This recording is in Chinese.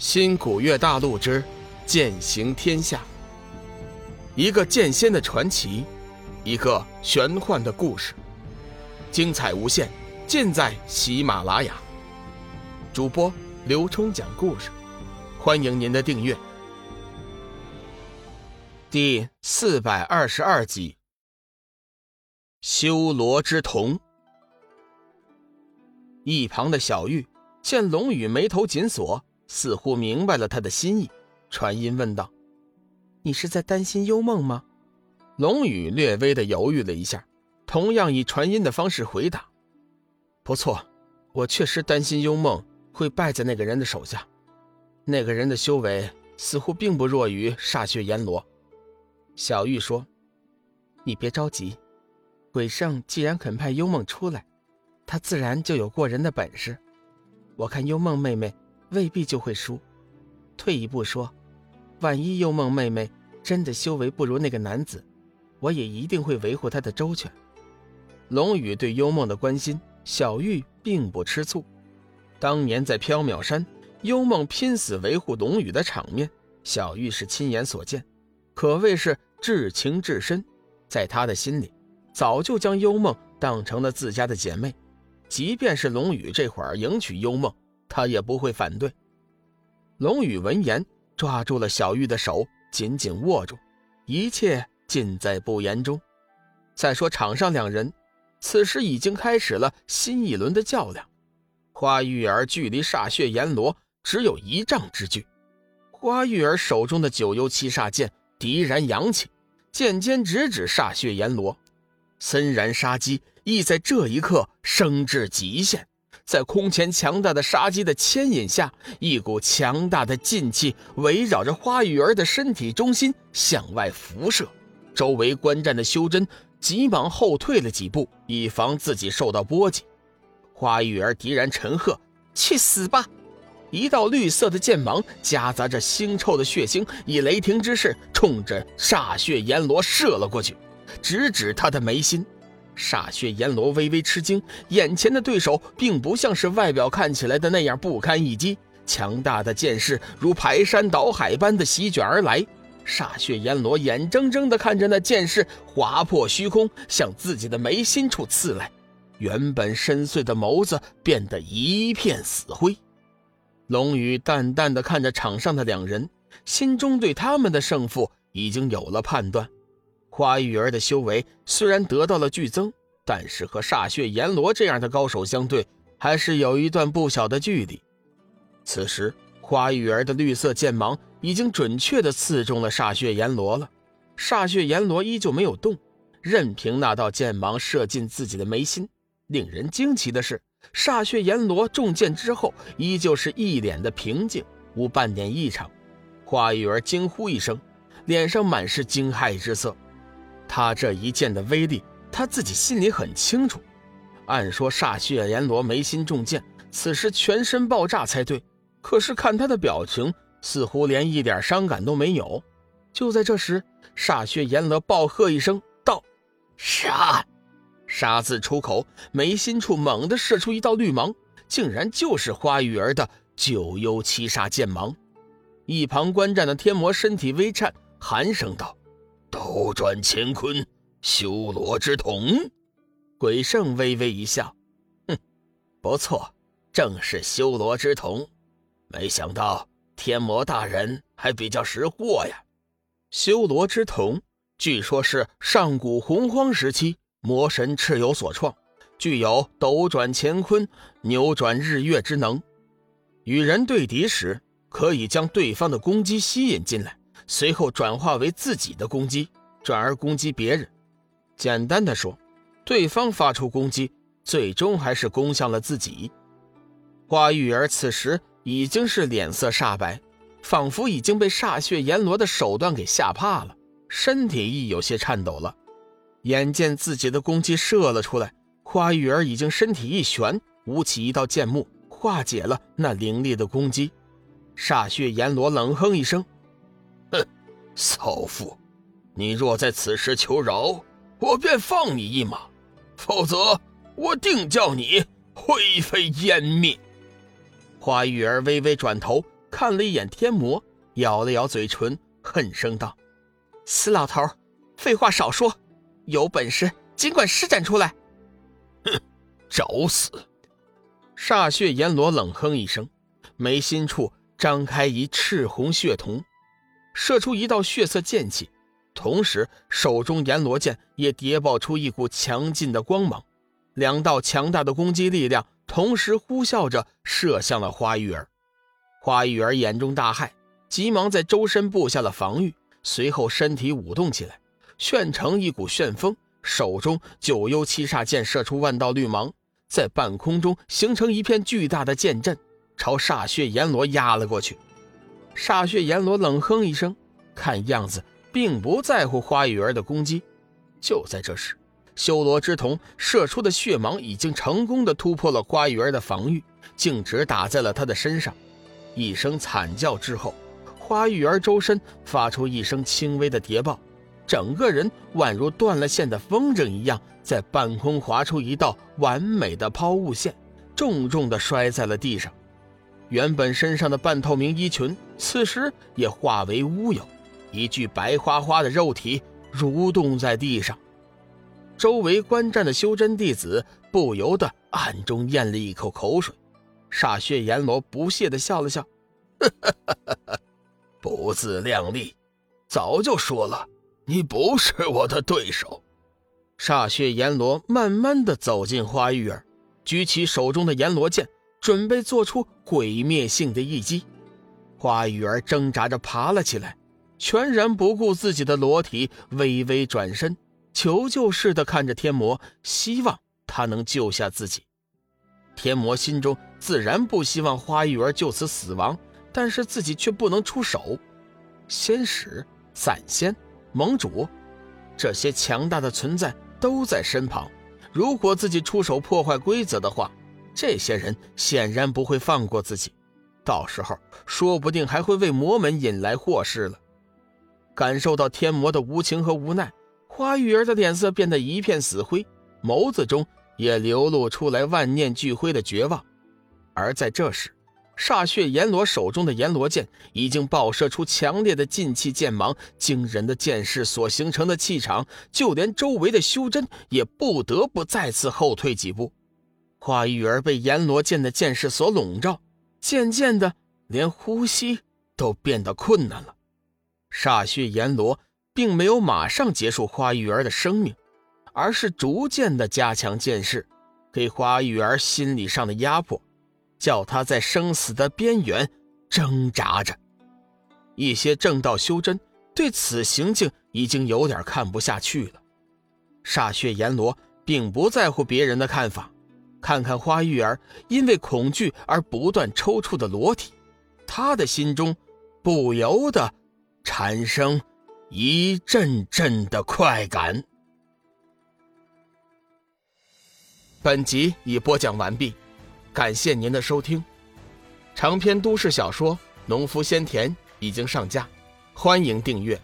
新古月大陆之剑行天下，一个剑仙的传奇，一个玄幻的故事，精彩无限，尽在喜马拉雅。主播刘冲讲故事，欢迎您的订阅。第四百二十二集，修罗之瞳。一旁的小玉见龙宇眉头紧锁。似乎明白了他的心意，传音问道：“你是在担心幽梦吗？”龙宇略微的犹豫了一下，同样以传音的方式回答：“不错，我确实担心幽梦会败在那个人的手下。那个人的修为似乎并不弱于煞血阎罗。”小玉说：“你别着急，鬼圣既然肯派幽梦出来，他自然就有过人的本事。我看幽梦妹妹。”未必就会输。退一步说，万一幽梦妹妹真的修为不如那个男子，我也一定会维护她的周全。龙宇对幽梦的关心，小玉并不吃醋。当年在缥缈山，幽梦拼死维护龙宇的场面，小玉是亲眼所见，可谓是至情至深。在他的心里，早就将幽梦当成了自家的姐妹。即便是龙宇这会儿迎娶幽梦。他也不会反对。龙宇闻言，抓住了小玉的手，紧紧握住，一切尽在不言中。再说场上两人，此时已经开始了新一轮的较量。花玉儿距离煞血阎罗只有一丈之距，花玉儿手中的九幽七煞剑敌然扬起，剑尖直指煞血阎罗，森然杀机亦在这一刻升至极限。在空前强大的杀机的牵引下，一股强大的劲气围绕着花雨儿的身体中心向外辐射。周围观战的修真急忙后退了几步，以防自己受到波及。花雨儿敌然沉喝：“去死吧！”一道绿色的剑芒夹杂着腥臭的血腥，以雷霆之势冲着煞血阎罗射了过去，直指他的眉心。煞血阎罗微微吃惊，眼前的对手并不像是外表看起来的那样不堪一击，强大的剑势如排山倒海般的席卷而来。煞血阎罗眼睁睁地看着那剑势划破虚空，向自己的眉心处刺来，原本深邃的眸子变得一片死灰。龙宇淡淡的看着场上的两人，心中对他们的胜负已经有了判断。花玉儿的修为虽然得到了剧增，但是和煞血阎罗这样的高手相对，还是有一段不小的距离。此时，花玉儿的绿色剑芒已经准确地刺中了煞血阎罗了。煞血阎罗依旧没有动，任凭那道剑芒射进自己的眉心。令人惊奇的是，煞血阎罗中剑之后，依旧是一脸的平静，无半点异常。花玉儿惊呼一声，脸上满是惊骇之色。他这一剑的威力，他自己心里很清楚。按说煞血阎罗眉心中箭，此时全身爆炸才对。可是看他的表情，似乎连一点伤感都没有。就在这时，煞血阎罗暴喝一声道：“杀！”杀字出口，眉心处猛地射出一道绿芒，竟然就是花玉儿的九幽七煞剑芒。一旁观战的天魔身体微颤，寒声道。斗转乾坤，修罗之瞳。鬼圣微微一笑，哼，不错，正是修罗之瞳。没想到天魔大人还比较识货呀。修罗之瞳，据说是上古洪荒时期魔神蚩尤所创，具有斗转乾坤、扭转日月之能。与人对敌时，可以将对方的攻击吸引进来。随后转化为自己的攻击，转而攻击别人。简单的说，对方发出攻击，最终还是攻向了自己。花玉儿此时已经是脸色煞白，仿佛已经被煞血阎罗的手段给吓怕了，身体亦有些颤抖了。眼见自己的攻击射了出来，花玉儿已经身体一旋，舞起一道剑幕，化解了那凌厉的攻击。煞血阎罗冷哼一声。哼，骚妇，你若在此时求饶，我便放你一马；否则，我定叫你灰飞烟灭。花玉儿微微转头，看了一眼天魔，咬了咬嘴唇，恨声道：“死老头，废话少说，有本事尽管施展出来！”哼，找死！煞血阎罗冷哼一声，眉心处张开一赤红血瞳，射出一道血色剑气，同时手中阎罗剑也叠爆出一股强劲的光芒，两道强大的攻击力量同时呼啸着射向了花玉儿。花玉儿眼中大骇，急忙在周身布下了防御，随后身体舞动起来，旋成一股旋风，手中九幽七煞剑射出万道绿芒。在半空中形成一片巨大的剑阵，朝煞血阎罗压了过去。煞血阎罗冷哼一声，看样子并不在乎花玉儿的攻击。就在这时，修罗之瞳射出的血芒已经成功的突破了花玉儿的防御，径直打在了他的身上。一声惨叫之后，花玉儿周身发出一声轻微的叠爆。整个人宛如断了线的风筝一样，在半空划出一道完美的抛物线，重重地摔在了地上。原本身上的半透明衣裙，此时也化为乌有，一具白花花的肉体蠕动在地上。周围观战的修真弟子不由得暗中咽了一口口水。煞血阎罗不屑地笑了笑：“不自量力，早就说了。”你不是我的对手。煞血阎罗慢慢的走进花玉儿，举起手中的阎罗剑，准备做出毁灭性的一击。花玉儿挣扎着爬了起来，全然不顾自己的裸体，微微转身，求救似的看着天魔，希望他能救下自己。天魔心中自然不希望花玉儿就此死亡，但是自己却不能出手。仙使、散仙。盟主，这些强大的存在都在身旁。如果自己出手破坏规则的话，这些人显然不会放过自己。到时候说不定还会为魔门引来祸事了。感受到天魔的无情和无奈，花玉儿的脸色变得一片死灰，眸子中也流露出来万念俱灰的绝望。而在这时，煞血阎罗手中的阎罗剑已经爆射出强烈的劲气剑芒，惊人的剑势所形成的气场，就连周围的修真也不得不再次后退几步。花玉儿被阎罗剑的剑势所笼罩，渐渐的连呼吸都变得困难了。煞血阎罗并没有马上结束花玉儿的生命，而是逐渐的加强剑势，给花玉儿心理上的压迫。叫她在生死的边缘挣扎着。一些正道修真对此行径已经有点看不下去了。煞血阎罗并不在乎别人的看法，看看花玉儿因为恐惧而不断抽搐的裸体，他的心中不由得产生一阵阵的快感。本集已播讲完毕。感谢您的收听，长篇都市小说《农夫先田》已经上架，欢迎订阅。